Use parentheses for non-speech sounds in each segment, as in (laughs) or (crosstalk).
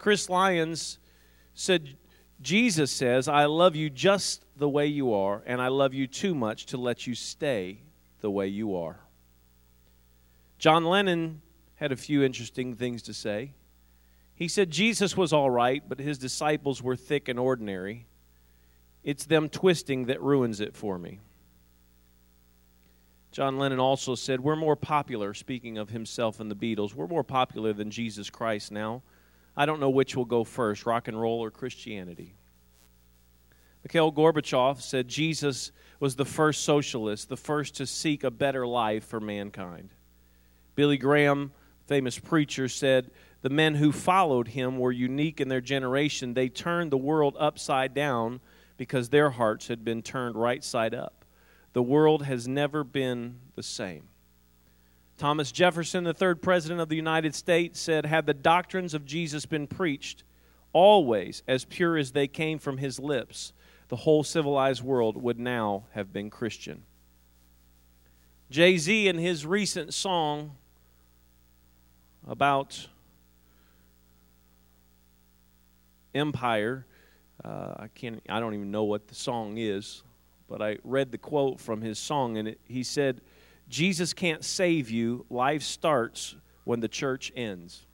Chris Lyons said, Jesus says, I love you just the way you are, and I love you too much to let you stay the way you are. John Lennon had a few interesting things to say. He said Jesus was all right, but his disciples were thick and ordinary. It's them twisting that ruins it for me. John Lennon also said, We're more popular, speaking of himself and the Beatles, we're more popular than Jesus Christ now. I don't know which will go first, rock and roll or Christianity. Mikhail Gorbachev said Jesus was the first socialist, the first to seek a better life for mankind. Billy Graham, famous preacher, said the men who followed him were unique in their generation. They turned the world upside down because their hearts had been turned right side up. The world has never been the same. Thomas Jefferson, the third president of the United States, said, Had the doctrines of Jesus been preached always as pure as they came from his lips, the whole civilized world would now have been Christian. Jay Z, in his recent song about empire, uh, I can't, I don't even know what the song is, but I read the quote from his song, and it, he said, Jesus can't save you. Life starts when the church ends.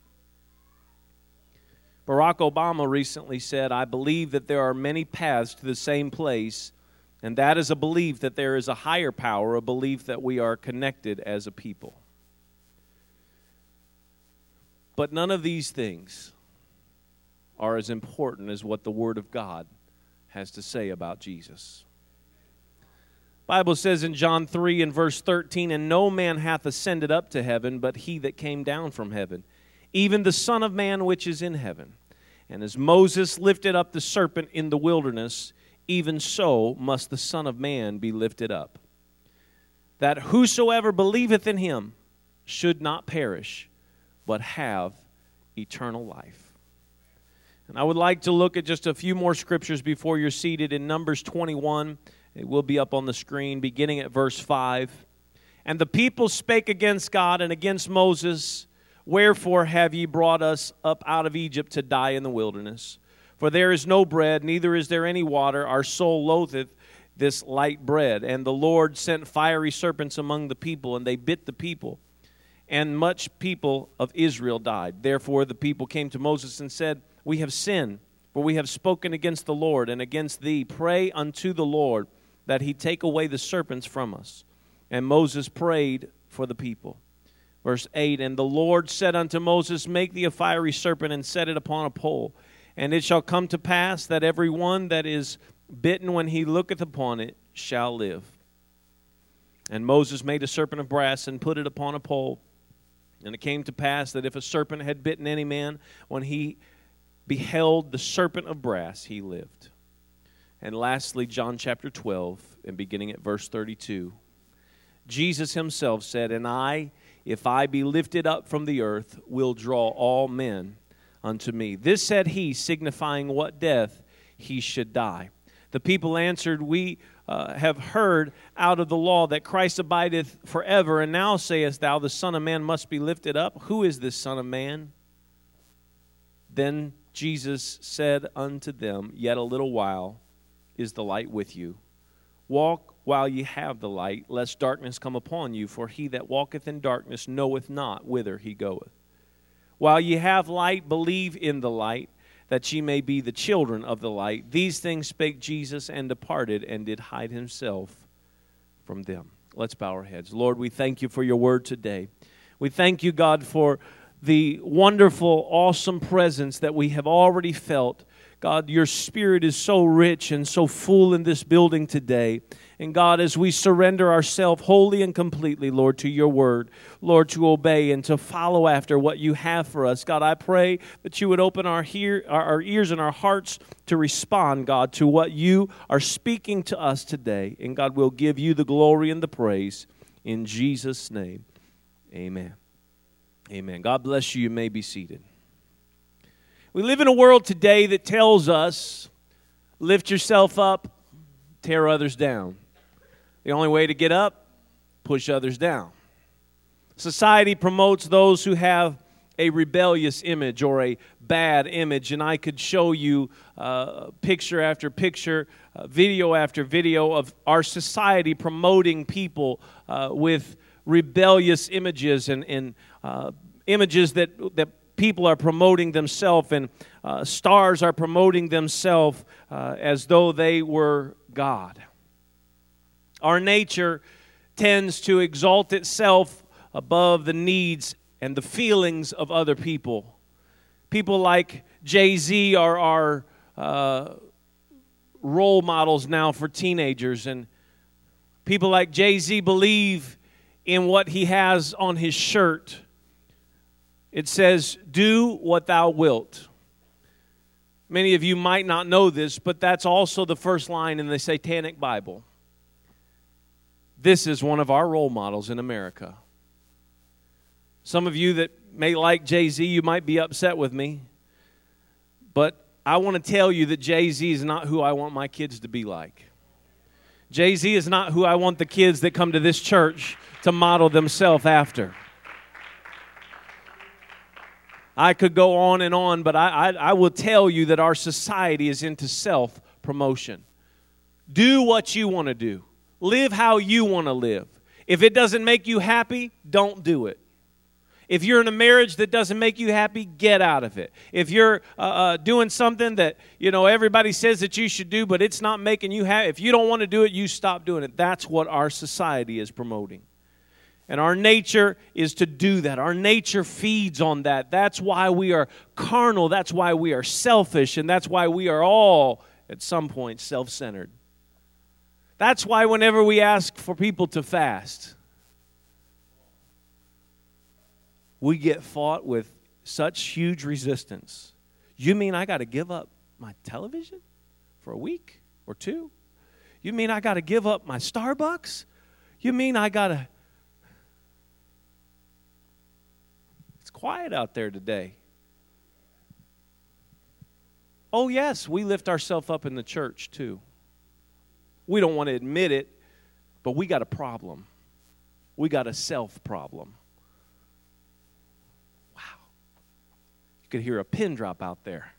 Barack Obama recently said, I believe that there are many paths to the same place, and that is a belief that there is a higher power, a belief that we are connected as a people. But none of these things are as important as what the Word of God has to say about Jesus. Bible says in John 3 and verse 13, And no man hath ascended up to heaven, but he that came down from heaven even the Son of Man which is in heaven. And as Moses lifted up the serpent in the wilderness, even so must the Son of Man be lifted up, that whosoever believeth in him should not perish, but have eternal life. And I would like to look at just a few more scriptures before you're seated in Numbers 21. It will be up on the screen, beginning at verse 5. And the people spake against God and against Moses Wherefore have ye brought us up out of Egypt to die in the wilderness? For there is no bread, neither is there any water. Our soul loatheth this light bread. And the Lord sent fiery serpents among the people, and they bit the people. And much people of Israel died. Therefore the people came to Moses and said, We have sinned, for we have spoken against the Lord and against thee. Pray unto the Lord that he take away the serpents from us. And Moses prayed for the people. Verse 8 And the Lord said unto Moses, Make thee a fiery serpent and set it upon a pole. And it shall come to pass that every one that is bitten when he looketh upon it shall live. And Moses made a serpent of brass and put it upon a pole. And it came to pass that if a serpent had bitten any man, when he beheld the serpent of brass, he lived. And lastly, John chapter 12, and beginning at verse 32. Jesus himself said, And I if I be lifted up from the earth, will draw all men unto me. This said he, signifying what death he should die. The people answered, We uh, have heard out of the law that Christ abideth forever, and now sayest thou, The Son of Man must be lifted up. Who is this Son of Man? Then Jesus said unto them, Yet a little while is the light with you. Walk while ye have the light, lest darkness come upon you. For he that walketh in darkness knoweth not whither he goeth. While ye have light, believe in the light, that ye may be the children of the light. These things spake Jesus and departed, and did hide himself from them. Let's bow our heads. Lord, we thank you for your word today. We thank you, God, for the wonderful, awesome presence that we have already felt. God, your spirit is so rich and so full in this building today. And God, as we surrender ourselves wholly and completely, Lord, to your word, Lord, to obey and to follow after what you have for us, God, I pray that you would open our, hear, our, ears and our hearts to respond, God, to what you are speaking to us today. And God, will give you the glory and the praise. In Jesus' name, amen. Amen. God bless you. You may be seated. We live in a world today that tells us lift yourself up, tear others down. The only way to get up, push others down. Society promotes those who have a rebellious image or a bad image, and I could show you uh, picture after picture, uh, video after video of our society promoting people uh, with rebellious images and, and uh, images that, that people are promoting themselves, and uh, stars are promoting themselves uh, as though they were God. Our nature tends to exalt itself above the needs and the feelings of other people. People like Jay Z are our uh, role models now for teenagers, and people like Jay Z believe in what he has on his shirt. It says, Do what thou wilt. Many of you might not know this, but that's also the first line in the Satanic Bible. This is one of our role models in America. Some of you that may like Jay Z, you might be upset with me, but I want to tell you that Jay Z is not who I want my kids to be like. Jay Z is not who I want the kids that come to this church to model themselves after. I could go on and on, but I, I, I will tell you that our society is into self promotion. Do what you want to do, live how you want to live. If it doesn't make you happy, don't do it. If you're in a marriage that doesn't make you happy, get out of it. If you're uh, uh, doing something that you know everybody says that you should do, but it's not making you happy, if you don't want to do it, you stop doing it. That's what our society is promoting. And our nature is to do that. Our nature feeds on that. That's why we are carnal. That's why we are selfish. And that's why we are all, at some point, self centered. That's why whenever we ask for people to fast, we get fought with such huge resistance. You mean I got to give up my television for a week or two? You mean I got to give up my Starbucks? You mean I got to quiet out there today. Oh, yes, we lift ourselves up in the church too. We don't want to admit it, but we got a problem. We got a self problem. Wow. You could hear a pin drop out there.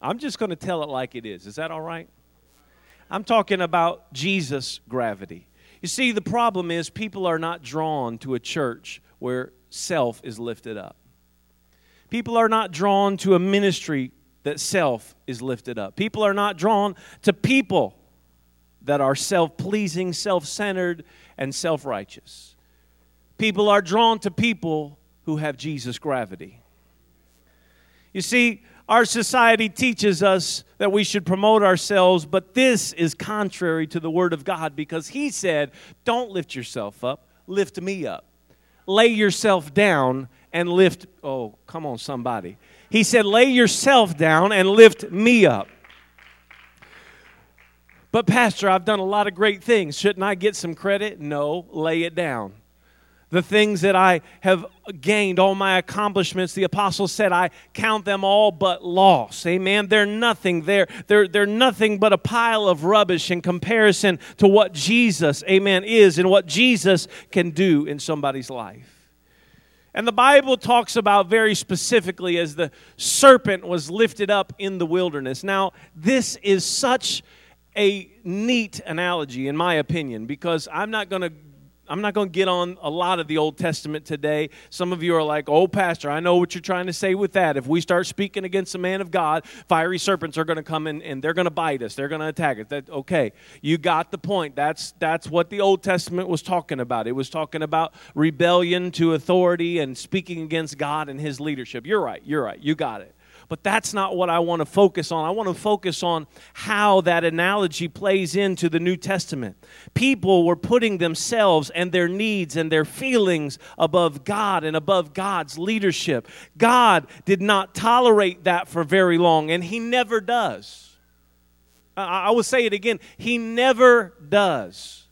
I'm just going to tell it like it is. Is that all right? I'm talking about Jesus' gravity. You see, the problem is people are not drawn to a church where self is lifted up. People are not drawn to a ministry that self is lifted up. People are not drawn to people that are self pleasing, self centered, and self righteous. People are drawn to people who have Jesus' gravity. You see, our society teaches us that we should promote ourselves, but this is contrary to the Word of God because He said, Don't lift yourself up, lift me up. Lay yourself down and lift. Oh, come on, somebody. He said, Lay yourself down and lift me up. But, Pastor, I've done a lot of great things. Shouldn't I get some credit? No, lay it down the things that I have gained, all my accomplishments, the apostle said, I count them all but loss. Amen. They're nothing. They're, they're, they're nothing but a pile of rubbish in comparison to what Jesus, amen, is and what Jesus can do in somebody's life. And the Bible talks about very specifically as the serpent was lifted up in the wilderness. Now, this is such a neat analogy, in my opinion, because I'm not going to I'm not going to get on a lot of the Old Testament today. Some of you are like, oh, Pastor, I know what you're trying to say with that. If we start speaking against a man of God, fiery serpents are going to come in and they're going to bite us. They're going to attack us. That, okay, you got the point. That's, that's what the Old Testament was talking about. It was talking about rebellion to authority and speaking against God and his leadership. You're right. You're right. You got it. But that's not what I want to focus on. I want to focus on how that analogy plays into the New Testament. People were putting themselves and their needs and their feelings above God and above God's leadership. God did not tolerate that for very long, and He never does. I will say it again He never does.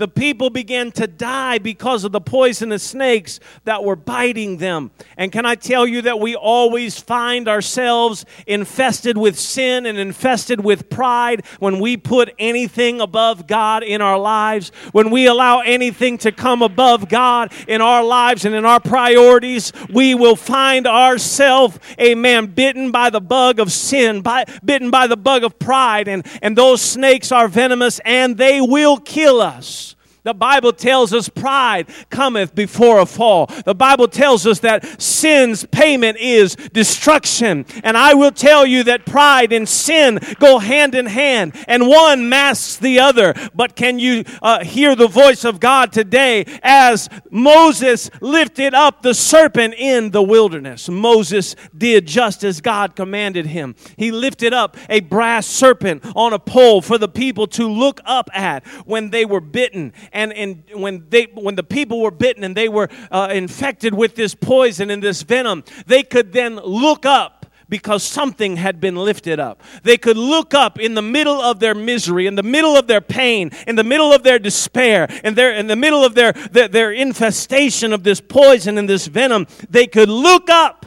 The people began to die because of the poisonous snakes that were biting them. And can I tell you that we always find ourselves infested with sin and infested with pride when we put anything above God in our lives, when we allow anything to come above God in our lives and in our priorities, we will find ourselves, amen, bitten by the bug of sin, by, bitten by the bug of pride. And, and those snakes are venomous and they will kill us. The Bible tells us pride cometh before a fall. The Bible tells us that sin's payment is destruction. And I will tell you that pride and sin go hand in hand, and one masks the other. But can you uh, hear the voice of God today as Moses lifted up the serpent in the wilderness? Moses did just as God commanded him. He lifted up a brass serpent on a pole for the people to look up at when they were bitten and, and when, they, when the people were bitten and they were uh, infected with this poison and this venom, they could then look up because something had been lifted up. They could look up in the middle of their misery, in the middle of their pain, in the middle of their despair, in, their, in the middle of their, their, their infestation of this poison and this venom. They could look up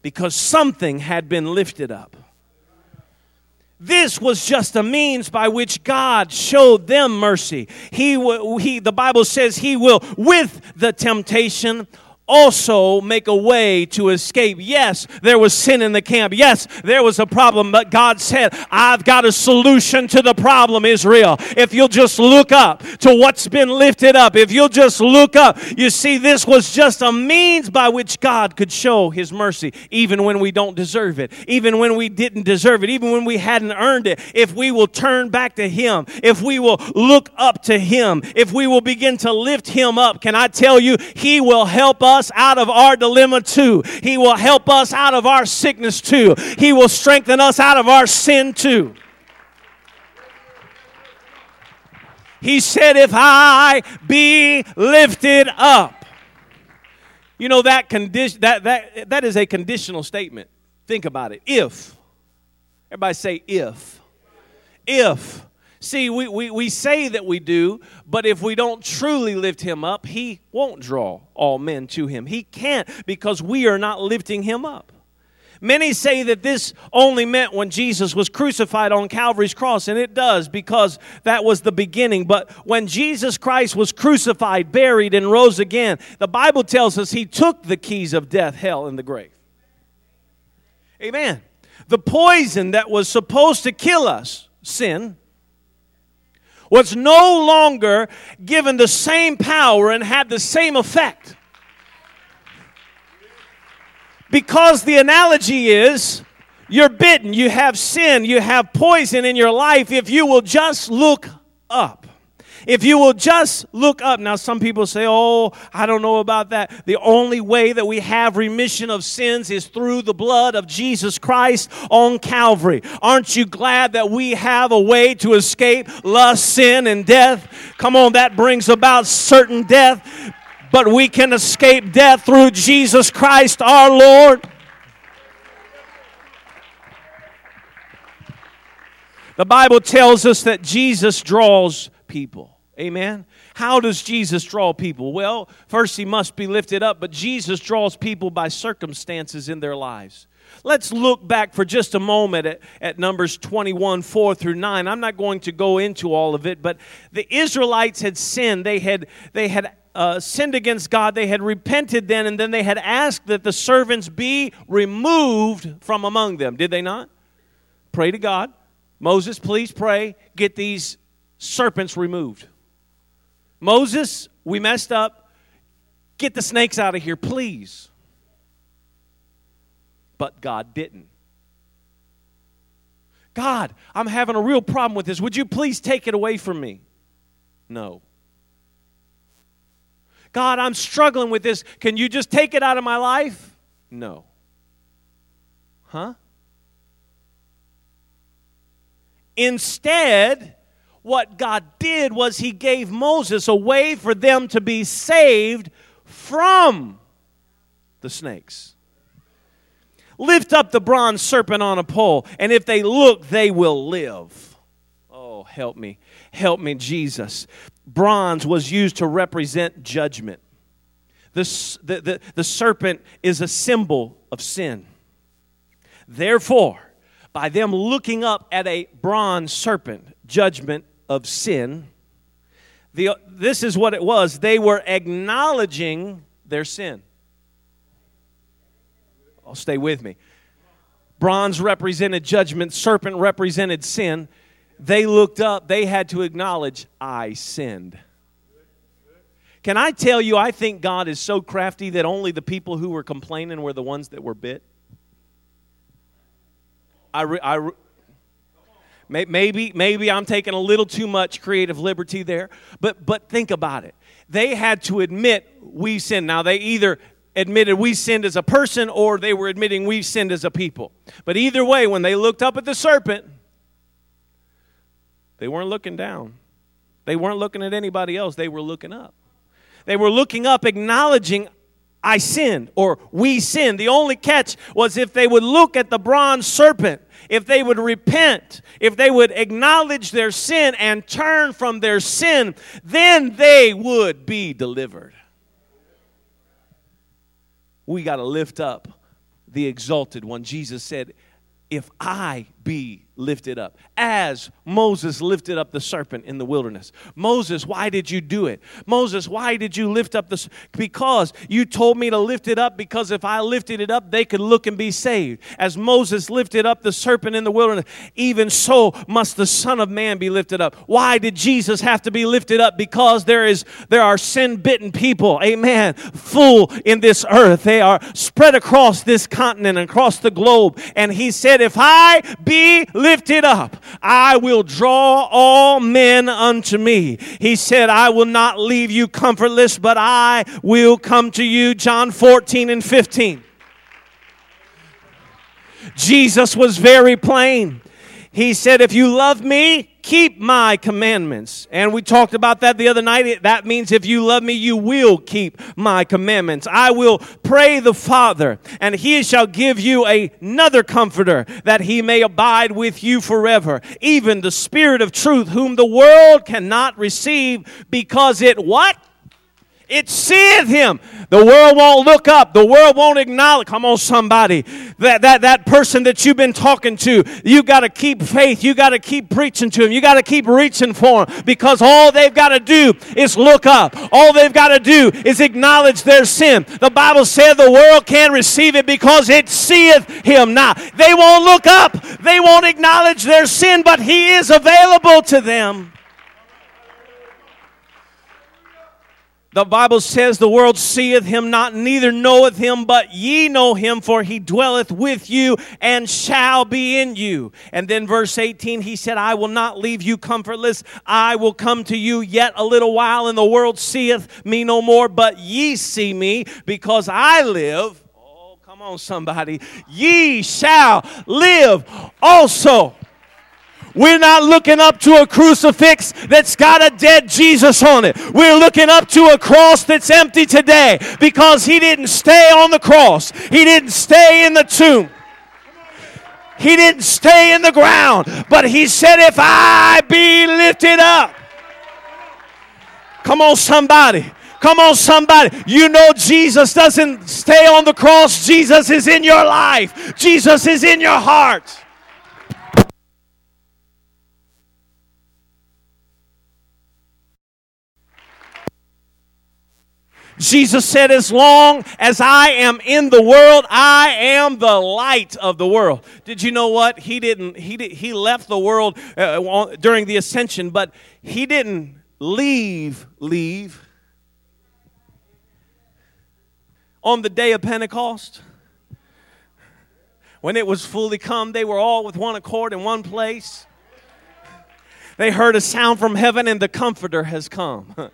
because something had been lifted up. This was just a means by which God showed them mercy. He, he, the Bible says he will, with the temptation, also make a way to escape. Yes, there was sin in the camp. Yes, there was a problem, but God said, I've got a solution to the problem, Israel. If you'll just look up to what's been lifted up, if you'll just look up, you see, this was just a means by which God could show his mercy, even when we don't deserve it, even when we didn't deserve it, even when we hadn't earned it. If we will turn back to him, if we will look up to him, if we will begin to lift him up, can I tell you, he will help us us out of our dilemma too. He will help us out of our sickness too. He will strengthen us out of our sin too. He said, If I be lifted up. You know that condition that that that is a conditional statement. Think about it. If. Everybody say if. If See, we, we, we say that we do, but if we don't truly lift him up, he won't draw all men to him. He can't because we are not lifting him up. Many say that this only meant when Jesus was crucified on Calvary's cross, and it does because that was the beginning. But when Jesus Christ was crucified, buried, and rose again, the Bible tells us he took the keys of death, hell, and the grave. Amen. The poison that was supposed to kill us, sin, was no longer given the same power and had the same effect. Because the analogy is you're bitten, you have sin, you have poison in your life if you will just look up. If you will just look up. Now, some people say, oh, I don't know about that. The only way that we have remission of sins is through the blood of Jesus Christ on Calvary. Aren't you glad that we have a way to escape lust, sin, and death? Come on, that brings about certain death, but we can escape death through Jesus Christ our Lord. The Bible tells us that Jesus draws people. Amen. How does Jesus draw people? Well, first he must be lifted up, but Jesus draws people by circumstances in their lives. Let's look back for just a moment at, at, Numbers 21, 4 through 9. I'm not going to go into all of it, but the Israelites had sinned. They had, they had uh, sinned against God. They had repented then, and then they had asked that the servants be removed from among them. Did they not? Pray to God. Moses, please pray. Get these serpents removed. Moses, we messed up. Get the snakes out of here, please. But God didn't. God, I'm having a real problem with this. Would you please take it away from me? No. God, I'm struggling with this. Can you just take it out of my life? No. Huh? Instead, what God did was He gave Moses a way for them to be saved from the snakes. Lift up the bronze serpent on a pole, and if they look, they will live. Oh, help me. help me, Jesus. Bronze was used to represent judgment. The, the, the, the serpent is a symbol of sin. Therefore, by them looking up at a bronze serpent, judgment of sin, the, this is what it was. They were acknowledging their sin. I'll stay with me. Bronze represented judgment, serpent represented sin. They looked up, they had to acknowledge, I sinned. Can I tell you, I think God is so crafty that only the people who were complaining were the ones that were bit? I, re, I maybe maybe I'm taking a little too much creative liberty there, but but think about it. They had to admit we sinned. Now they either admitted we sinned as a person or they were admitting we sinned as a people. But either way, when they looked up at the serpent, they weren't looking down. They weren't looking at anybody else. They were looking up. They were looking up, acknowledging I sinned or we sinned. The only catch was if they would look at the bronze serpent, if they would repent, if they would acknowledge their sin and turn from their sin, then they would be delivered. We got to lift up the exalted one. Jesus said, If I be lifted up, as Moses lifted up the serpent in the wilderness. Moses, why did you do it? Moses, why did you lift up the because you told me to lift it up because if I lifted it up, they could look and be saved. As Moses lifted up the serpent in the wilderness, even so must the Son of Man be lifted up. Why did Jesus have to be lifted up? Because there is there are sin-bitten people, amen, full in this earth. They are spread across this continent, across the globe. And he said, If I be lifted up, I will draw all men unto me. He said, I will not leave you comfortless, but I will come to you. John 14 and 15. Jesus was very plain. He said, If you love me, keep my commandments. And we talked about that the other night. That means if you love me, you will keep my commandments. I will pray the Father, and he shall give you another comforter that he may abide with you forever. Even the Spirit of truth, whom the world cannot receive because it what? It seeth him. The world won't look up. The world won't acknowledge. Come on, somebody. That, that, that person that you've been talking to, you got to keep faith. You got to keep preaching to him. You got to keep reaching for him because all they've got to do is look up. All they've got to do is acknowledge their sin. The Bible said the world can't receive it because it seeth him Now, They won't look up. They won't acknowledge their sin, but he is available to them. The Bible says, The world seeth him not, neither knoweth him, but ye know him, for he dwelleth with you and shall be in you. And then verse 18, he said, I will not leave you comfortless. I will come to you yet a little while, and the world seeth me no more, but ye see me, because I live. Oh, come on, somebody. Ye shall live also. We're not looking up to a crucifix that's got a dead Jesus on it. We're looking up to a cross that's empty today because he didn't stay on the cross. He didn't stay in the tomb. He didn't stay in the ground, but he said, If I be lifted up. Come on, somebody. Come on, somebody. You know Jesus doesn't stay on the cross. Jesus is in your life, Jesus is in your heart. Jesus said, As long as I am in the world, I am the light of the world. Did you know what? He didn't, he, did, he left the world uh, during the ascension, but he didn't leave, leave. On the day of Pentecost, when it was fully come, they were all with one accord in one place. They heard a sound from heaven, and the Comforter has come. (laughs)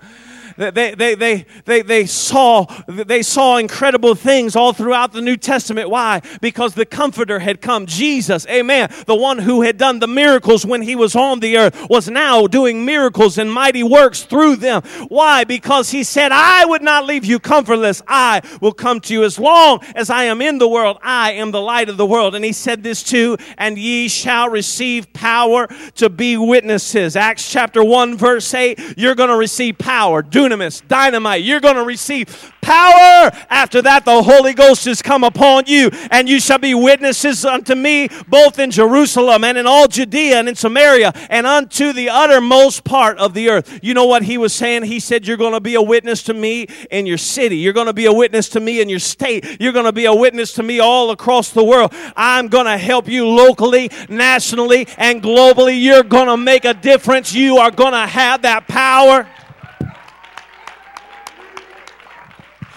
they, they, they, they, they, saw, they saw incredible things all throughout the New Testament. Why? Because the Comforter had come. Jesus, amen, the one who had done the miracles when he was on the earth, was now doing miracles and mighty works through them. Why? Because he said, I would not leave you comfortless. I will come to you as long as I am in the world. I am the light of the world. And he said this too, and ye shall receive power to be witnesses. Acts chapter 1, verse 8, you're going to receive power, dunamis, dynamite. You're going to receive power. After that, the Holy Ghost has come upon you, and you shall be witnesses unto me both in Jerusalem and in all Judea and in Samaria and unto the uttermost part of the earth. You know what he was saying? He said, You're going to be a witness to me in your city. You're going to be a witness to me in your state. You're going to be a witness to me all across the world. I'm going to help you locally, nationally, and globally. You're going to make a difference. You are going to have that power.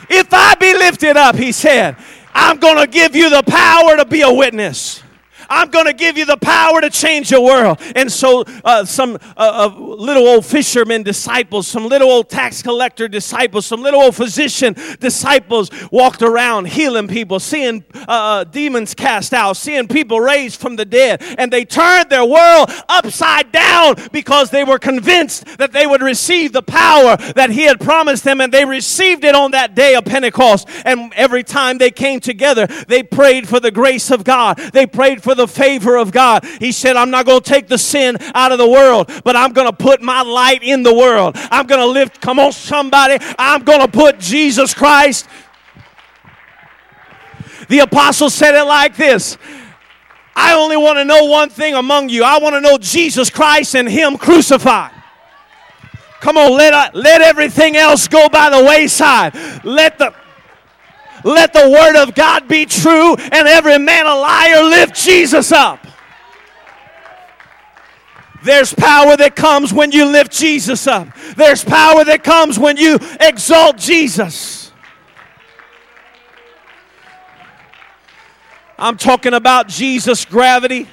If I be lifted up, he said, I'm going to give you the power to be a witness. I'm going to give you the power to change your world. And so, uh, some uh, uh, little old fisherman disciples, some little old tax collector disciples, some little old physician disciples walked around healing people, seeing uh, uh, demons cast out, seeing people raised from the dead. And they turned their world upside down because they were convinced that they would receive the power that He had promised them. And they received it on that day of Pentecost. And every time they came together, they prayed for the grace of God. They prayed for the favor of God. He said, I'm not going to take the sin out of the world, but I'm going to put my light in the world. I'm going to lift, come on, somebody, I'm going to put Jesus Christ. The apostle said it like this I only want to know one thing among you. I want to know Jesus Christ and Him crucified. Come on, let, uh, let everything else go by the wayside. Let the let the word of God be true and every man a liar. Lift Jesus up. There's power that comes when you lift Jesus up. There's power that comes when you exalt Jesus. I'm talking about Jesus' gravity.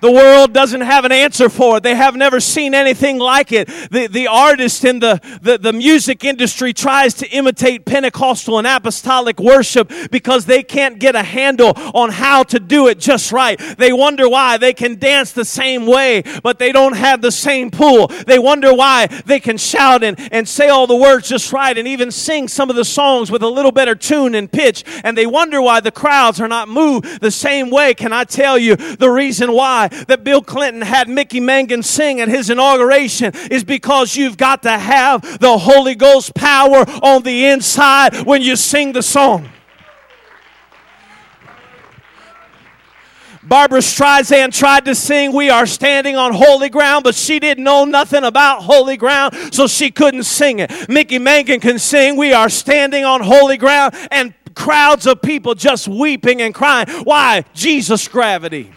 The world doesn't have an answer for it. They have never seen anything like it. The, the artist in the, the, the music industry tries to imitate Pentecostal and apostolic worship because they can't get a handle on how to do it just right. They wonder why they can dance the same way, but they don't have the same pool. They wonder why they can shout and, and say all the words just right and even sing some of the songs with a little better tune and pitch. And they wonder why the crowds are not moved the same way. Can I tell you the reason why? That Bill Clinton had Mickey Mangun sing at his inauguration is because you've got to have the Holy Ghost power on the inside when you sing the song. Barbra Streisand tried to sing We Are Standing on Holy Ground, but she didn't know nothing about holy ground, so she couldn't sing it. Mickey Mangun can sing We Are Standing on Holy Ground, and crowds of people just weeping and crying. Why? Jesus' gravity.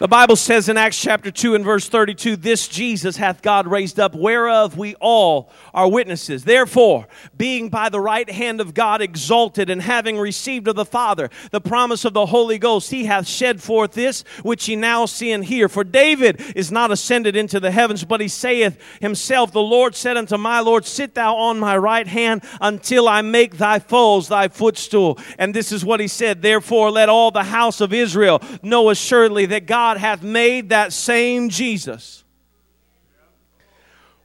The Bible says in Acts chapter 2 and verse 32 This Jesus hath God raised up, whereof we all are witnesses. Therefore, being by the right hand of God exalted, and having received of the Father the promise of the Holy Ghost, he hath shed forth this which ye now see and hear. For David is not ascended into the heavens, but he saith himself, The Lord said unto my Lord, Sit thou on my right hand until I make thy foes thy footstool. And this is what he said Therefore, let all the house of Israel know assuredly that God God hath made that same Jesus,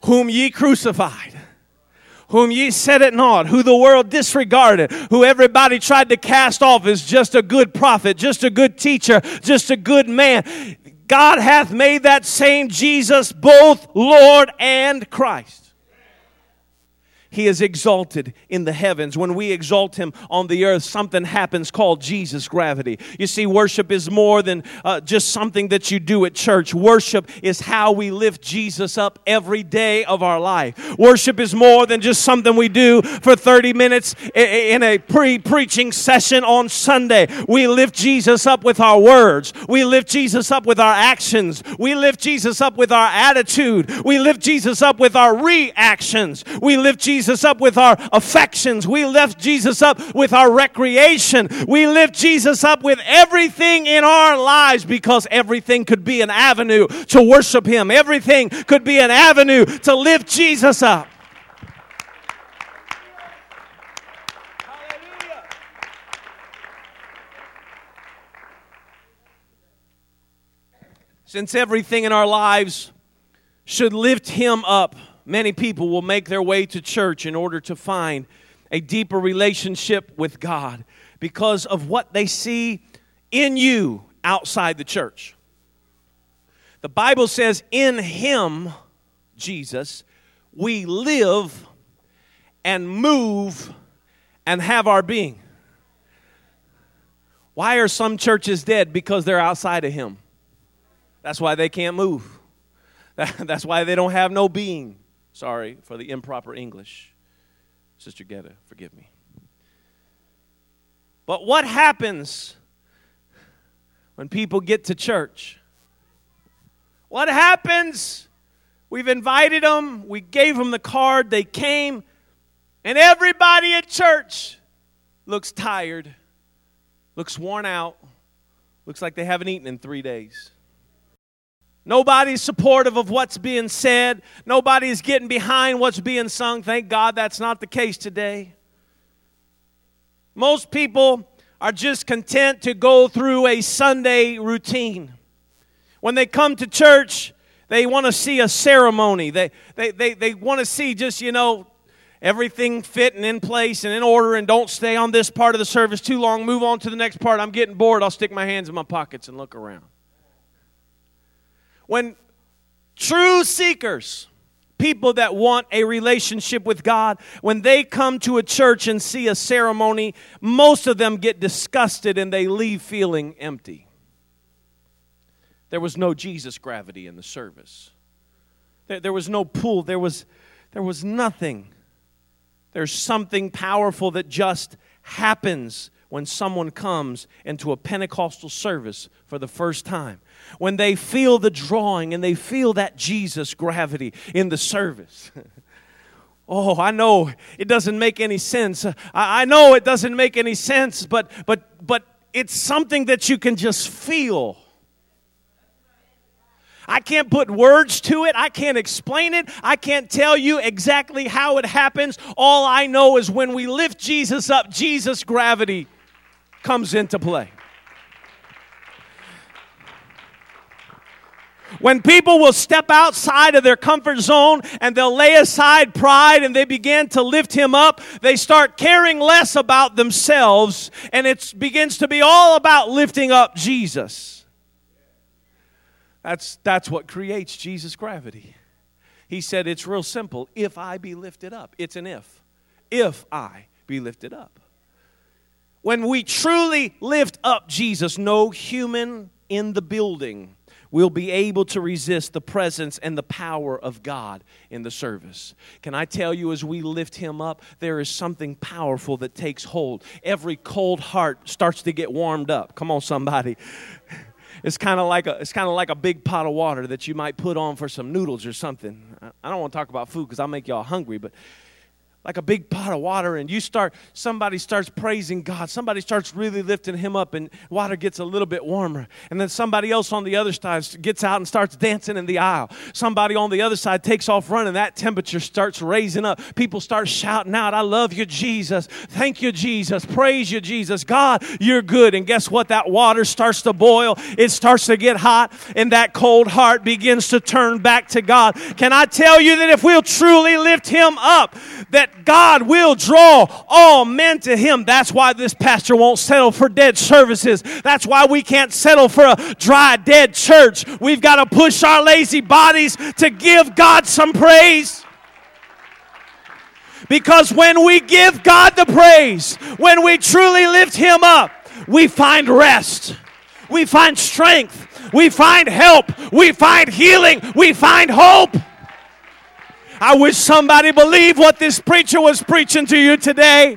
whom ye crucified whom ye set at naught, who the world disregarded, who everybody tried to cast off as just a good prophet, just a good teacher, just a good man. God hath made that same Jesus both Lord and Christ. He is exalted in the heavens. When we exalt Him on the earth, something happens called Jesus gravity. You see, worship is more than uh, just something that you do at church. Worship is how we lift Jesus up every day of our life. Worship is more than just something we do for 30 minutes in a pre preaching session on Sunday. We lift Jesus up with our words, we lift Jesus up with our actions, we lift Jesus up with our attitude, we lift Jesus up with our reactions, we lift Jesus Jesus up with our affections. We lift Jesus up with our recreation. We lift Jesus up with everything in our lives because everything could be an avenue to worship Him. Everything could be an avenue to lift Jesus up. Since everything in our lives should lift him up, many people will make their way to church in order to find a deeper relationship with God because of what they see in you outside the church. The Bible says, In him, Jesus, we live and move and have our being. Why are some churches dead? Because they're outside of him. That's why they can't move. (laughs) That's why they don't have no being. Sorry for the improper English. Sister Getta, forgive me. But what happens when people get to church? What happens? We've invited them, we gave them the card, they came, and everybody at church looks tired, looks worn out, looks like they haven't eaten in three days. Nobody's supportive of what's being said. Nobody's getting behind what's being sung. Thank God that's not the case today. Most people are just content to go through a Sunday routine. When they come to church, they want to see a ceremony. They, they, they, they want to see just, you know, everything fit and in place and in order and don't stay on this part of the service too long. Move on to the next part. I'm getting bored. I'll stick my hands in my pockets and look around. When true seekers, people that want a relationship with God, when they come to a church and see a ceremony, most of them get disgusted and they leave feeling empty. There was no Jesus gravity in the service. There, there was no pull. There was, there was nothing. There's something powerful that just happens when someone comes into a Pentecostal service for the first time. When they feel the drawing and they feel that Jesus gravity in the service. (laughs) oh, I know it doesn't make any sense. I, I know it doesn't make any sense, but but but it's something that you can just feel. I can't put words to it. I can't explain it. I can't tell you exactly how it happens. All I know is when we lift Jesus up, Jesus' gravity comes into play. When people will step outside of their comfort zone and they'll lay aside pride and they begin to lift him up, they start caring less about themselves and it begins to be all about lifting up Jesus. That's, that's what creates Jesus' gravity. He said it's real simple. If I be lifted up, it's an if. If I be lifted up. When we truly lift up Jesus, no human in the building will be able to resist the presence and the power of God in the service. Can I tell you, as we lift Him up, there is something powerful that takes hold. Every cold heart starts to get warmed up. Come on, somebody. (laughs) It's kind of like a it's kind of like a big pot of water that you might put on for some noodles or something. I don't want to talk about food because I'll make y'all hungry, but like a big pot of water and you start somebody starts praising god. Somebody starts really lifting him up and water gets a little bit warmer. And then somebody else on the other side gets out and starts dancing in the aisle. Somebody on the other side takes off running. That temperature starts raising up. People start shouting out i love you jesus. Thank you jesus. Praise you jesus. God you're good. And guess what? That water starts to boil. It starts to get hot and that cold heart begins to turn back to god. Can i tell you that if we'll truly lift him up God will draw all men to Him. That's why this pastor won't settle for dead services. That's why we can't settle for a dry, dead church. We've got to push our lazy bodies to give God some praise. Because when we give God the praise, when we truly lift Him up, we find rest, we find strength, we find help, we find healing, we find hope. I wish somebody believed what this preacher was preaching to you today.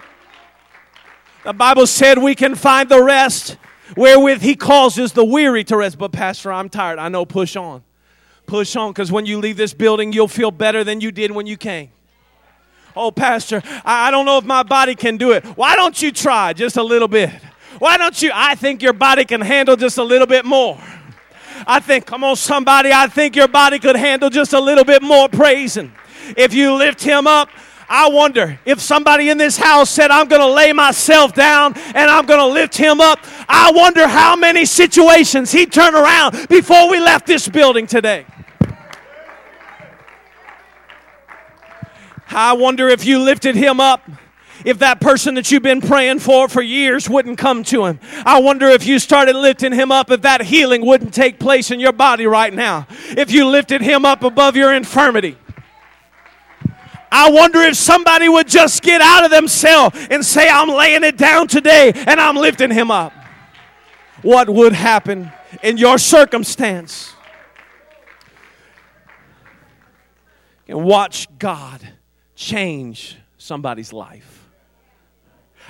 The Bible said we can find the rest wherewith he causes the weary to rest. But, Pastor, I'm tired. I know, push on. Push on, because when you leave this building, you'll feel better than you did when you came. Oh, Pastor, I don't know if my body can do it. Why don't you try just a little bit? Why don't you? I think your body can handle just a little bit more. I think, come on, somebody, I think your body could handle just a little bit more praising. If you lift him up, I wonder if somebody in this house said, I'm going to lay myself down and I'm going to lift him up. I wonder how many situations he turned around before we left this building today. I wonder if you lifted him up if that person that you've been praying for for years wouldn't come to him. I wonder if you started lifting him up, if that healing wouldn't take place in your body right now. If you lifted him up above your infirmity. I wonder if somebody would just get out of themselves and say, I'm laying it down today and I'm lifting him up. What would happen in your circumstance? And watch God change somebody's life.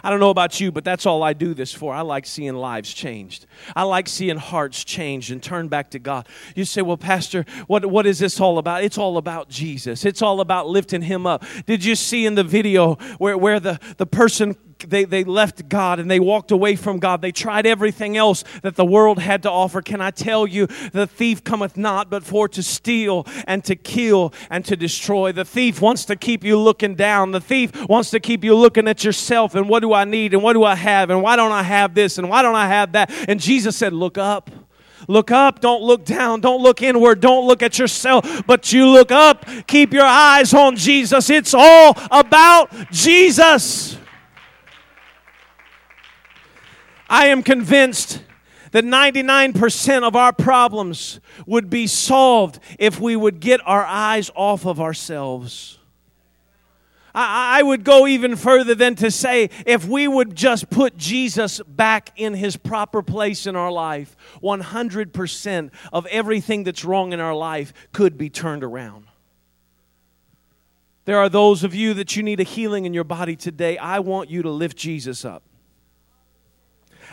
I don't know about you, but that's all I do this for. I like seeing lives changed. I like seeing hearts changed and turn back to God. You say, Well, Pastor, what, what is this all about? It's all about Jesus. It's all about lifting him up. Did you see in the video where, where the, the person they, they left God and they walked away from God. They tried everything else that the world had to offer. Can I tell you, the thief cometh not but for to steal and to kill and to destroy. The thief wants to keep you looking down. The thief wants to keep you looking at yourself and what do I need and what do I have and why don't I have this and why don't I have that. And Jesus said, Look up. Look up, don't look down, don't look inward, don't look at yourself, but you look up. Keep your eyes on Jesus. It's all about Jesus. I am convinced that 99% of our problems would be solved if we would get our eyes off of ourselves. I, I, would go even further than to say if we would just put Jesus back in his proper place in our life, 100% of everything that's wrong in our life could be turned around. There are those of you that you need a healing in your body today. I want you to lift Jesus up.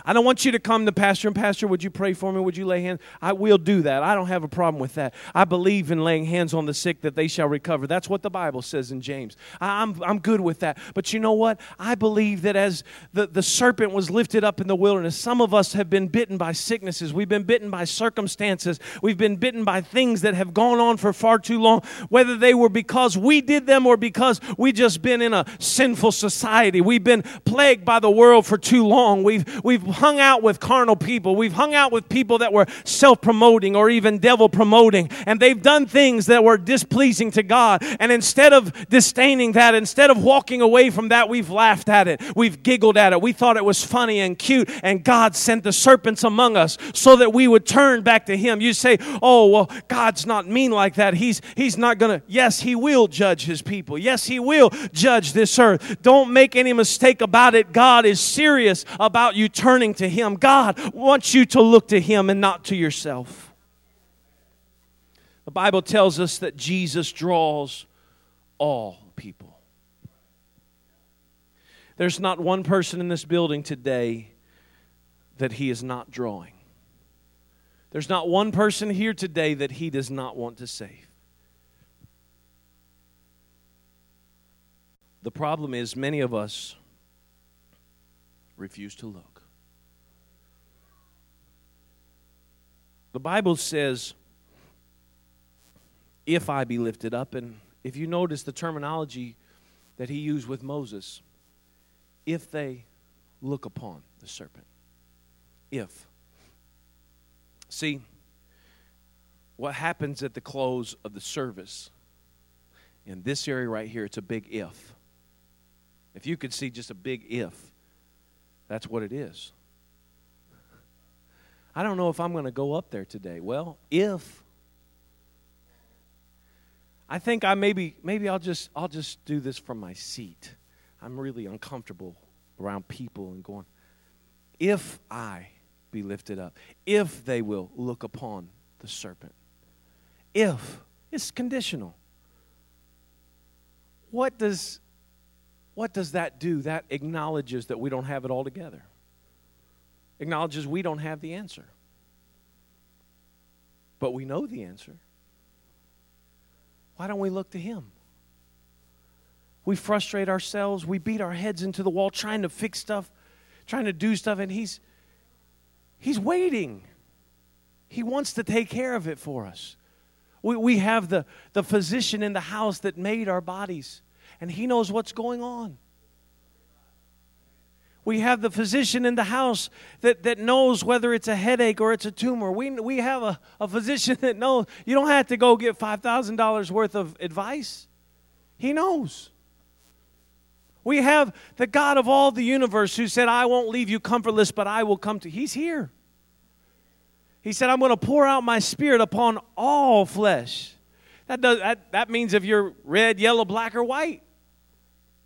I don't want you to come to Pastor and Pastor, would you pray for me? Would you lay hands? I will do that. I don't have a problem with that. I believe in laying hands on the sick that they shall recover. That's what the Bible says in James. I'm, I'm good with that. But you know what? I believe that as the, the serpent was lifted up in the wilderness, some of us have been bitten by sicknesses. We've been bitten by circumstances. We've been bitten by things that have gone on for far too long, whether they were because we did them or because we just been in a sinful society. We've been plagued by the world for too long. We've, we've hung out with carnal people. We've hung out with people that were self promoting or even devil promoting. And they've done things that were displeasing to God. And instead of disdaining that, instead of walking away from that, we've laughed at it. We've giggled at it. We thought it was funny and cute. And God sent the serpents among us so that we would turn back to Him. You say, oh, well, God's not mean like that. He's, he's not going to. Yes, He will judge His people. Yes, He will judge this earth. Don't make any mistake about it. God is serious about you turning turning to Him. God wants you to look to Him and not to yourself. The Bible tells us that Jesus draws all people. There's not one person in this building today that He is not drawing. There's not one person here today that He does not want to save. The problem is, many of us refuse to look. The Bible says, if I be lifted up. And if you notice the terminology that he used with Moses, if they look upon the serpent. If. See, what happens at the close of the service, in this area right here, it's a big if. If you could see just a big if, that's what it is. I don't know if I'm going to go up there today. Well, if I think I maybe maybe I'll just I'll just do this from my seat. I'm really uncomfortable around people and going if I be lifted up, if they will look upon the serpent. If it's conditional. What does what does that do? That acknowledges that we don't have it all together acknowledges we don't have the answer. But we know the answer. Why don't we look to Him? we frustrate ourselves, we beat our heads into the wall trying to fix stuff, trying to do stuff, and He's He's waiting. He wants to take care of it for us. We, we have the, the physician in the house that made our bodies, and He knows what's going on. We have the physician in the house that, that knows whether it's a headache or it's a tumor. We, we have a, a physician that knows. You don't have to go get $5,000 worth of advice, He knows. We have the God of all the universe who said, I won't leave you comfortless, but I will come to. He's here. He said, I'm going to pour out my spirit upon all flesh. That, does, that, that means if you're red, yellow, black, or white,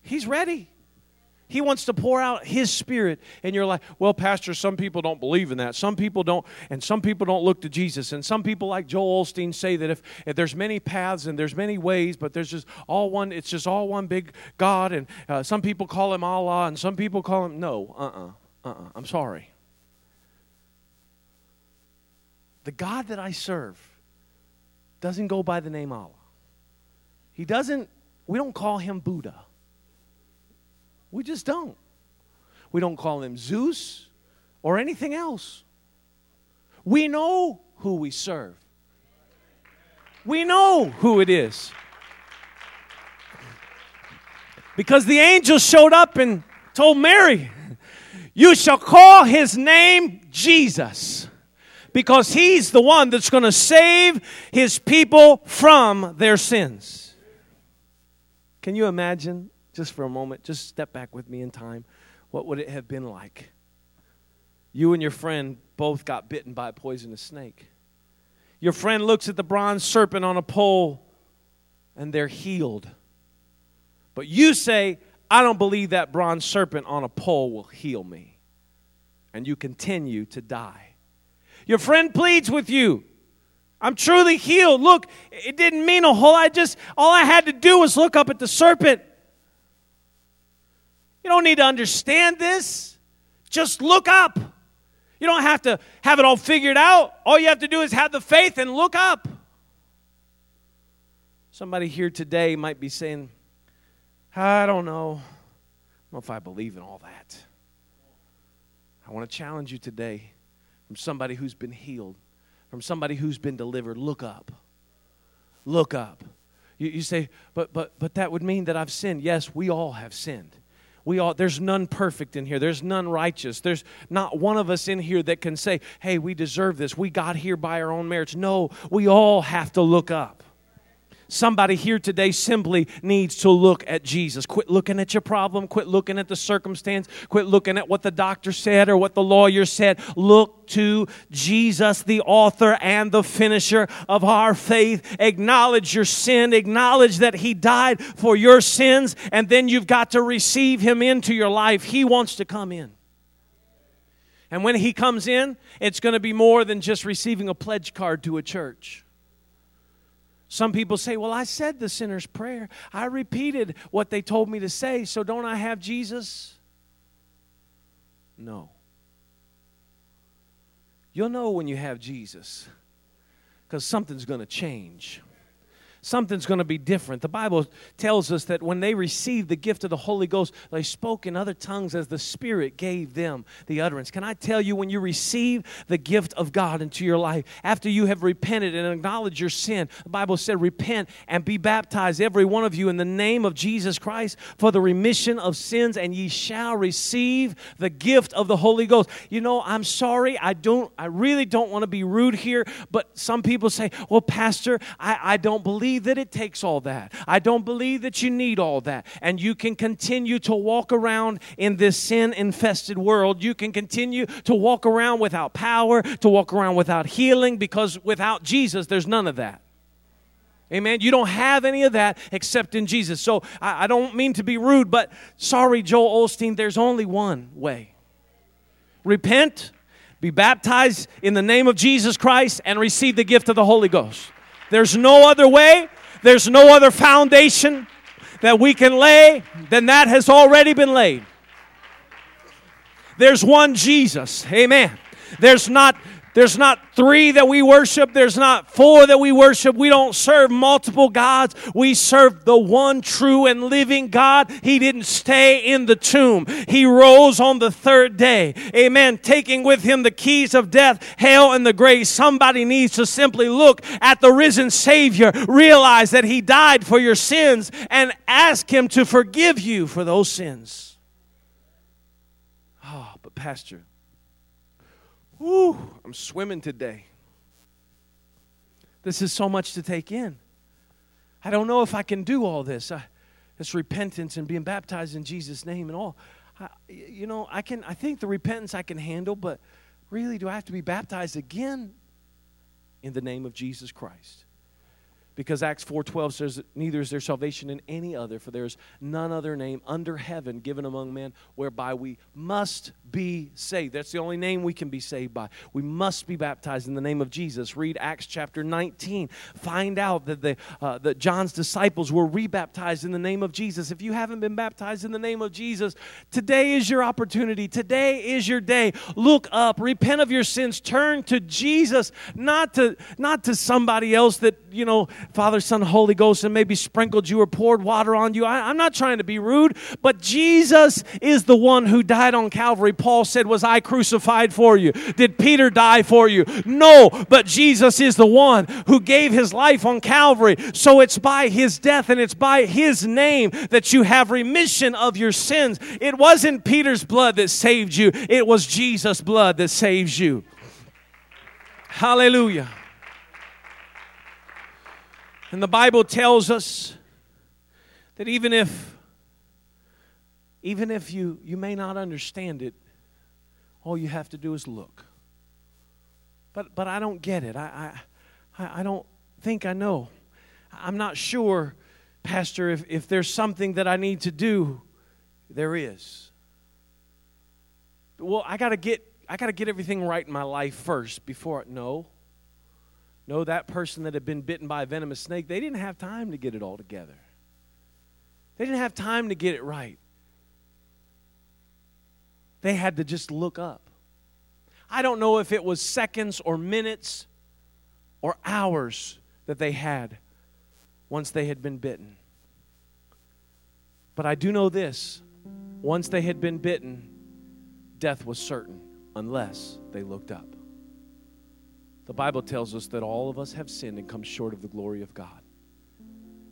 He's ready. He wants to pour out His Spirit in your life. Well, Pastor, some people don't believe in that. Some people don't, and some people don't look to Jesus. And some people, like Joel Osteen, say that if, if there's many paths and there's many ways, but there's just all one, it's just all one big God. And uh, some people call Him Allah, and some people call Him, no, uh uh-uh, uh, uh-uh, I'm sorry. The God that I serve doesn't go by the name Allah. He doesn't, we don't call Him Buddha. We just don't. We don't call him Zeus or anything else. We know who we serve. We know who it is. Because the angel showed up and told Mary, You shall call his name Jesus. Because he's the one that's going to save his people from their sins. Can you imagine just for a moment, just step back with me in time. What would it have been like? You and your friend both got bitten by a poisonous snake. Your friend looks at the bronze serpent on a pole and they're healed. But you say, I don't believe that bronze serpent on a pole will heal me. And you continue to die. Your friend pleads with you. I'm truly healed. Look, it didn't mean a whole I just all I had to do was look up at the serpent you don't need to understand this. Just look up. You don't have to have it all figured out. All you have to do is have the faith and look up. Somebody here today might be saying, I don't know. I don't know if I believe in all that. I want to challenge you today from somebody who's been healed, from somebody who's been delivered. Look up. Look up. You, you say, but, but, but that would mean that I've sinned. Yes, we all have sinned we all there's none perfect in here. There's none righteous. There's not one of us in here that can say hey we deserve this. We got here by our own merits. No we all have to look up Somebody here today simply needs to look at Jesus. Quit looking at your problem. Quit looking at the circumstance. Quit looking at what the doctor said or what the lawyer said. Look to Jesus, the author and the finisher of our faith. Acknowledge your sin. Acknowledge that He died for your sins. And then you've got to receive Him into your life. He wants to come in. And when He comes in, it's going to be more than just receiving a pledge card to a church. Some people say, Well, I said the sinner's prayer. I repeated what they told me to say, so don't I have Jesus? No. You'll know when you have Jesus because something's going to change something's going to be different. The Bible tells us that when they received the gift of the Holy Ghost, they spoke in other tongues as the Spirit gave them the utterance. Can I tell you, when you receive the gift of God into your life, after you have repented and acknowledged your sin, the Bible said, repent and be baptized, every one of you, in the name of Jesus Christ for the remission of sins, and ye shall receive the gift of the Holy Ghost. You know, I'm sorry, I don't, I really don't want to be rude here, but some people say, well, Pastor, I, I don't believe believe that it takes all that. I don't believe that you need all that. And you can continue to walk around in this sin infested world. You can continue to walk around without power, to walk around without healing, because without Jesus, there's none of that. Amen. You don't have any of that except in Jesus. So I, I don't mean to be rude, but sorry, Joel Osteen, there's only one way repent, be baptized in the name of Jesus Christ, and receive the gift of the Holy Ghost. There's no other way, there's no other foundation that we can lay than that has already been laid. There's one Jesus. Amen. There's not There's not three that we worship. There's not four that we worship. We don't serve multiple gods. We serve the one true and living God. He didn't stay in the tomb. He rose on the third day. Amen. Taking with him the keys of death, hell, and the grave. Somebody needs to simply look at the risen Savior, realize that he died for your sins, and ask him to forgive you for those sins. Oh, but Pastor, Whew, I'm swimming today. This is so much to take in. I don't know if I can do all this. I, this repentance and being baptized in Jesus' name and all. I, you know, I can. I think the repentance I can handle, but really, do I have to be baptized again in the name of Jesus Christ? Because acts 4.12 says neither is there salvation in any other for there is none other name under heaven given among men whereby we must be saved. That's the only name we can be saved by. We must be baptized in the name of jesus. Read acts chapter 19 find out that the uh, that john's disciples were rebaptized in the name of jesus. If you haven't been baptized in the name of jesus today is your opportunity. Today is your day. Look up repent of your sins turn to jesus not to not to somebody else that you know Father, Son, Holy Ghost, and maybe sprinkled you or poured water on you. I, am not trying to be rude, but Jesus is the one who died on Calvary. Paul said, Was I crucified for you? Did Peter die for you? No, but Jesus is the one who gave his life on Calvary. So it's by his death and it's by his name that you have remission of your sins. It wasn't Peter's blood that saved you, it was Jesus' blood that saves you. Hallelujah. And the Bible tells us that even if even if you, you may not understand it, all you have to do is look. But but I don't get it. I I, I don't think I know. I'm not sure, Pastor, if, if there's something that I need to do. There is. Well, I gotta get I gotta get everything right in my life first before no. No, that person that had been bitten by a venomous snake, they didn't have time to get it all together. They didn't have time to get it right. They had to just look up. I don't know if it was seconds or minutes or hours that they had once they had been bitten. But I do know this once they had been bitten, death was certain unless they looked up. The Bible tells us that all of us have sinned and come short of the glory of God.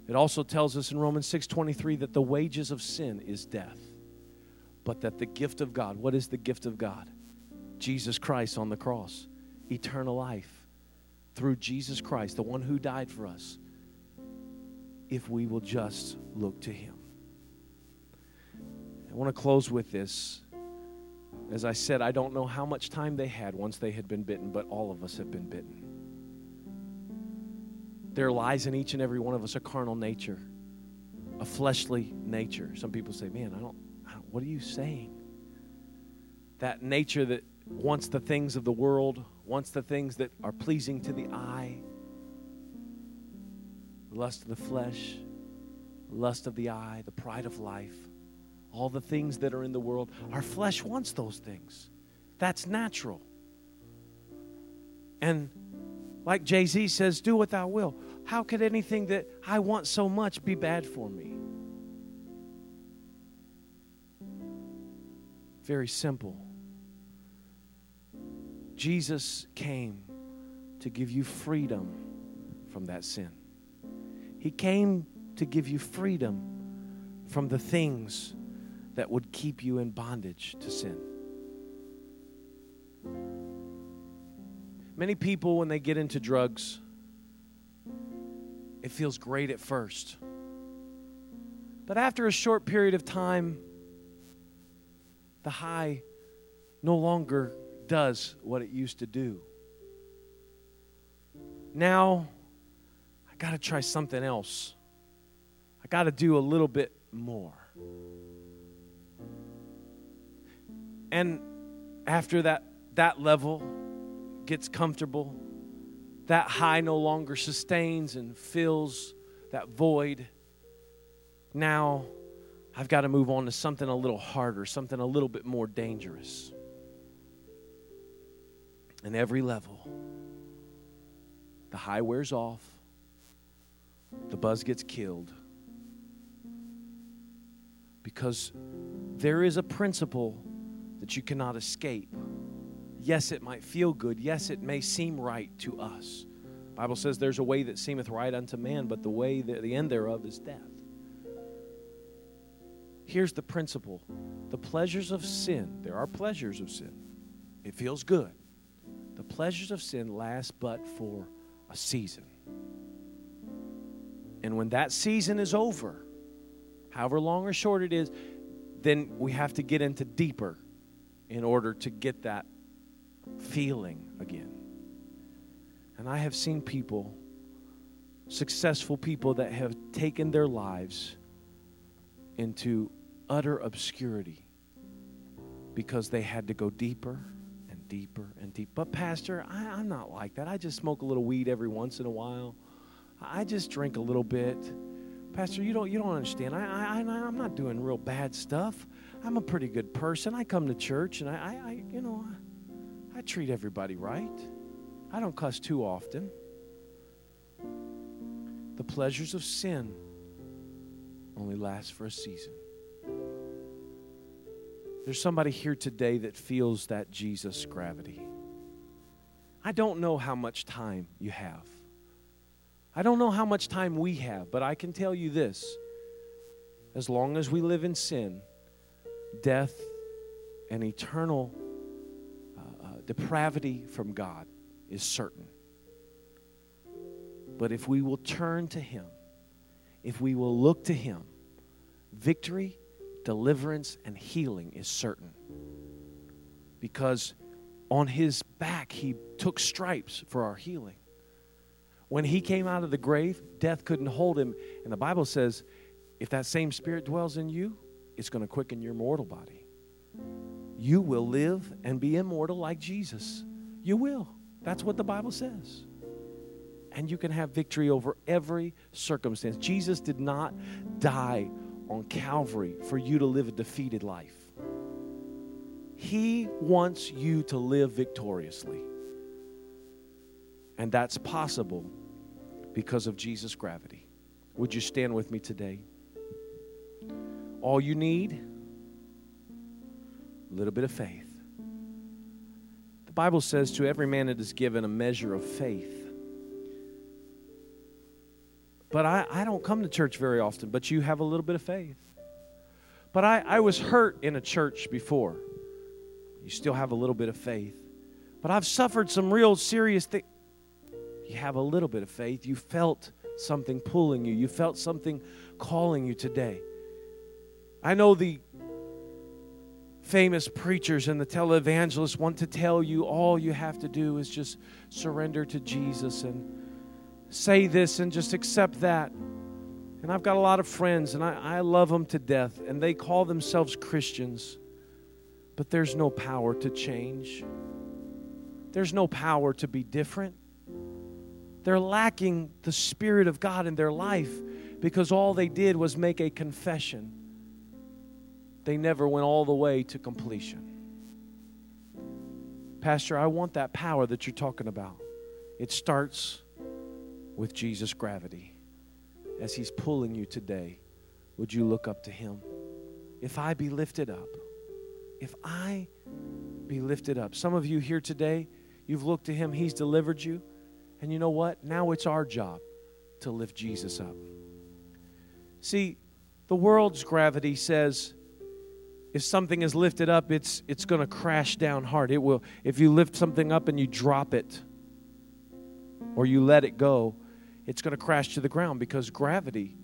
It also tells us in Romans 6:23 that the wages of sin is death, but that the gift of God, what is the gift of God? Jesus Christ on the cross, eternal life through Jesus Christ, the one who died for us. If we will just look to him. I want to close with this. As I said, I don't know how much time they had once they had been bitten, but all of us have been bitten. There lies in each and every one of us a carnal nature, a fleshly nature. Some people say, Man, I don't, I don't what are you saying? That nature that wants the things of the world, wants the things that are pleasing to the eye, the lust of the flesh, lust of the eye, the pride of life all the things that are in the world. Our flesh wants those things. That's natural. And like Jay Z says, do what thou will. How could anything that I want so much be bad for me? Very simple. Jesus came to give you freedom from that sin. He came to give you freedom from the things that would keep you in bondage to sin. Many people, when they get into drugs, it feels great at first. But after a short period of time, the high no longer does what it used to do. Now, I got to try something else. I got to do a little bit more. And after that, that level gets comfortable, that high no longer sustains and fills that void. Now, I've got to move on to something a little harder, something a little bit more dangerous. And every level, the high wears off, the buzz gets killed. Because there is a principle that you cannot escape. Yes, it might feel good. Yes, it may seem right to us. Bible says there's a way that seemeth right unto man, but the way that the end thereof is death. Here's the principle. The pleasures of sin, there are pleasures of sin. It feels good. The pleasures of sin last but for a season. And when that season is over, however long or short it is, then we have to get into deeper in order to get that feeling again. And I have seen people, successful people, that have taken their lives into utter obscurity because they had to go deeper and deeper and deeper. But, Pastor, I, am not like that. I just smoke a little weed every once in a while. I just drink a little bit. Pastor, you don't, you don't understand. I, I, I'm not doing real bad stuff. I'm a pretty good person. I come to church and I, I you know, I, I treat everybody right. I don't cuss too often. The pleasures of sin only last for a season. There's somebody here today that feels that Jesus gravity. I don't know how much time you have. I don't know how much time we have, but I can tell you this as long as we live in sin, death and eternal uh, uh, depravity from God is certain. But if we will turn to Him, if we will look to Him, victory, deliverance, and healing is certain. Because on His back, He took stripes for our healing. When He came out of the grave, death couldn't hold Him. And the Bible says, if that same Spirit dwells in you, it's going to quicken your mortal body. You will live and be immortal like Jesus. You will. That's what the Bible says. And you can have victory over every circumstance. Jesus did not die on Calvary for you to live a defeated life. He wants you to live victoriously. And that's possible because of Jesus' gravity. Would you stand with me today? All you need, a little bit of faith. The Bible says, To every man it is given a measure of faith. But I, I don't come to church very often, but you have a little bit of faith. But I, I was hurt in a church before. You still have a little bit of faith. But I've suffered some real serious things. You have a little bit of faith. You felt something pulling you, you felt something calling you today. I know the famous preachers and the televangelists want to tell you all you have to do is just surrender to Jesus and say this and just accept that. And I've got a lot of friends and I, I love them to death and they call themselves Christians, but there's no power to change. There's no power to be different. They're lacking the Spirit of God in their life because all they did was make a confession they never went all the way to completion. Pastor, I want that power that you're talking about. It starts with Jesus' gravity. As He's pulling you today, would you look up to Him? If I be lifted up, if I be lifted up. Some of you here today, you've looked to Him, He's delivered you. And you know what? Now it's our job to lift Jesus up. See, the world's gravity says, if something is lifted up, it's, it's going to crash down hard. It will, if you lift something up and you drop it or you let it go, it's going to crash to the ground because gravity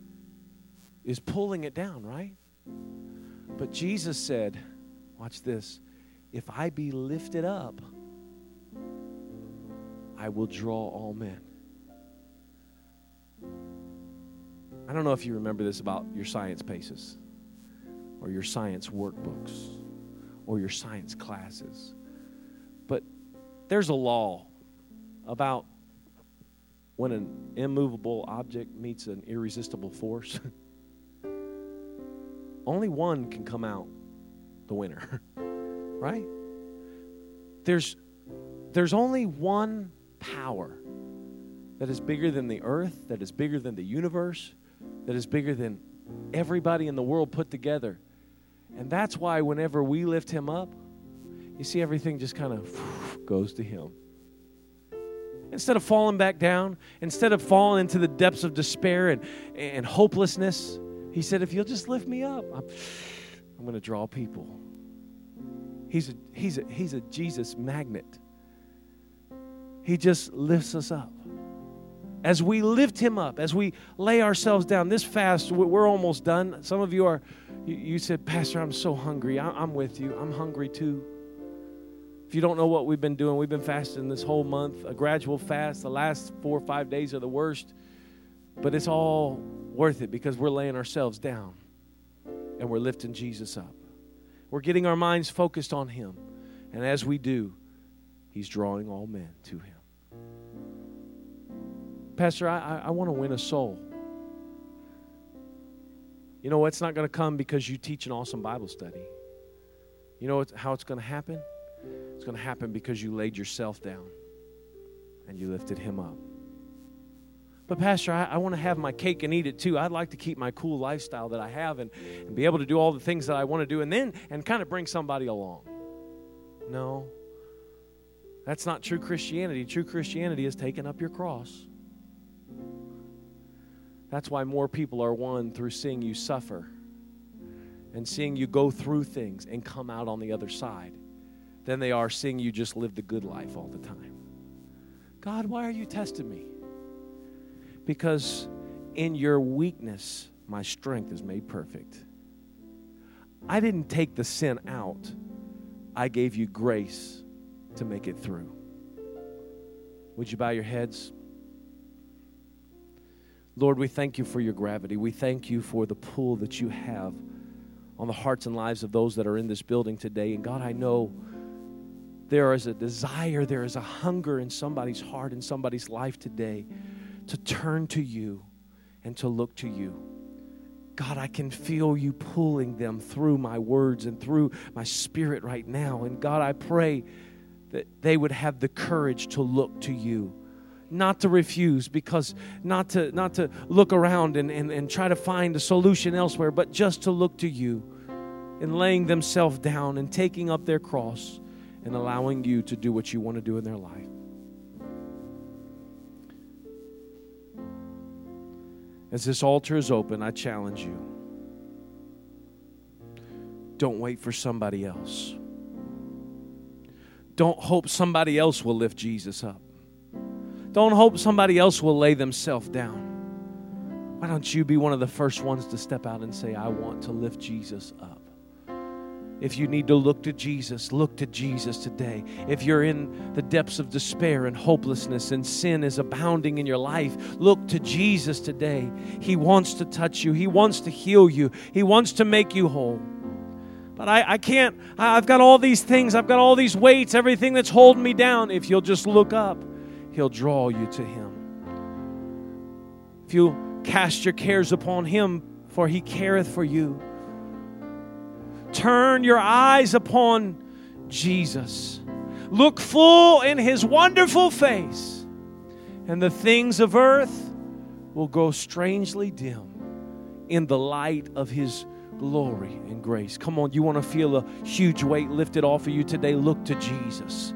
is pulling it down, right? But Jesus said, watch this, if I be lifted up, I will draw all men. I don't know if you remember this about your science paces or your science workbooks or your science classes. But there's a law about when an immovable object meets an irresistible force. (laughs) Only one can come out the winner, (laughs) right? There's there's only one power that is bigger than the earth, that is bigger than the universe, that is bigger than everybody in the world put together. And that's why whenever we lift him up, you see everything just kind of goes to him. Instead of falling back down, instead of falling into the depths of despair and, and hopelessness, he said, If you'll just lift me up, I'm, I'm going to draw people. He's a, he's, a, he's a Jesus magnet. He just lifts us up. As we lift him up, as we lay ourselves down, this fast, we're almost done. Some of you are, you said, Pastor, I'm so hungry. I'm with you. I'm hungry too. If you don't know what we've been doing, we've been fasting this whole month, a gradual fast. The last four or five days are the worst, but it's all worth it because we're laying ourselves down and we're lifting Jesus up. We're getting our minds focused on Him. And as we do, He's drawing all men to Him. Pastor, I, I want to win a soul. You know, it's not going to come because you teach an awesome Bible study. You know how it's going to happen? It's going to happen because you laid yourself down and you lifted Him up. But, Pastor, I, I want to have my cake and eat it too. I'd like to keep my cool lifestyle that I have and, and be able to do all the things that I want to do and then and kind of bring somebody along. No, that's not true Christianity. True Christianity is taking up your cross. That's why more people are won through seeing you suffer and seeing you go through things and come out on the other side than they are seeing you just live the good life all the time. God, why are you testing me? Because in your weakness, my strength is made perfect. I didn't take the sin out, I gave you grace to make it through. Would you bow your heads? Lord, we thank you for your gravity. We thank you for the pull that you have on the hearts and lives of those that are in this building today. And God, I know there is a desire, there is a hunger in somebody's heart, in somebody's life today to turn to you and to look to you. God, I can feel you pulling them through my words and through my spirit right now. And God, I pray that they would have the courage to look to you not to refuse because not to not to look around and, and, and try to find a solution elsewhere but just to look to you and laying themselves down and taking up their cross and allowing you to do what you want to do in their life As this altar is open, I challenge you. Don't wait for somebody else. Don't hope somebody else will lift Jesus up. Don't hope somebody else will lay themselves down. Why don't you be one of the first ones to step out and say, I want to lift Jesus up? If you need to look to Jesus, look to Jesus today. If you're in the depths of despair and hopelessness and sin is abounding in your life, look to Jesus today. He wants to touch you, He wants to heal you, He wants to make you whole. But I, I can't, I've got all these things, I've got all these weights, everything that's holding me down. If you'll just look up, He'll draw you to Him. If you cast your cares upon Him, for He careth for you. Turn your eyes upon Jesus. Look full in his wonderful face, and the things of earth will grow strangely dim in the light of his glory and grace. Come on, you want to feel a huge weight lifted off of you today? Look to Jesus.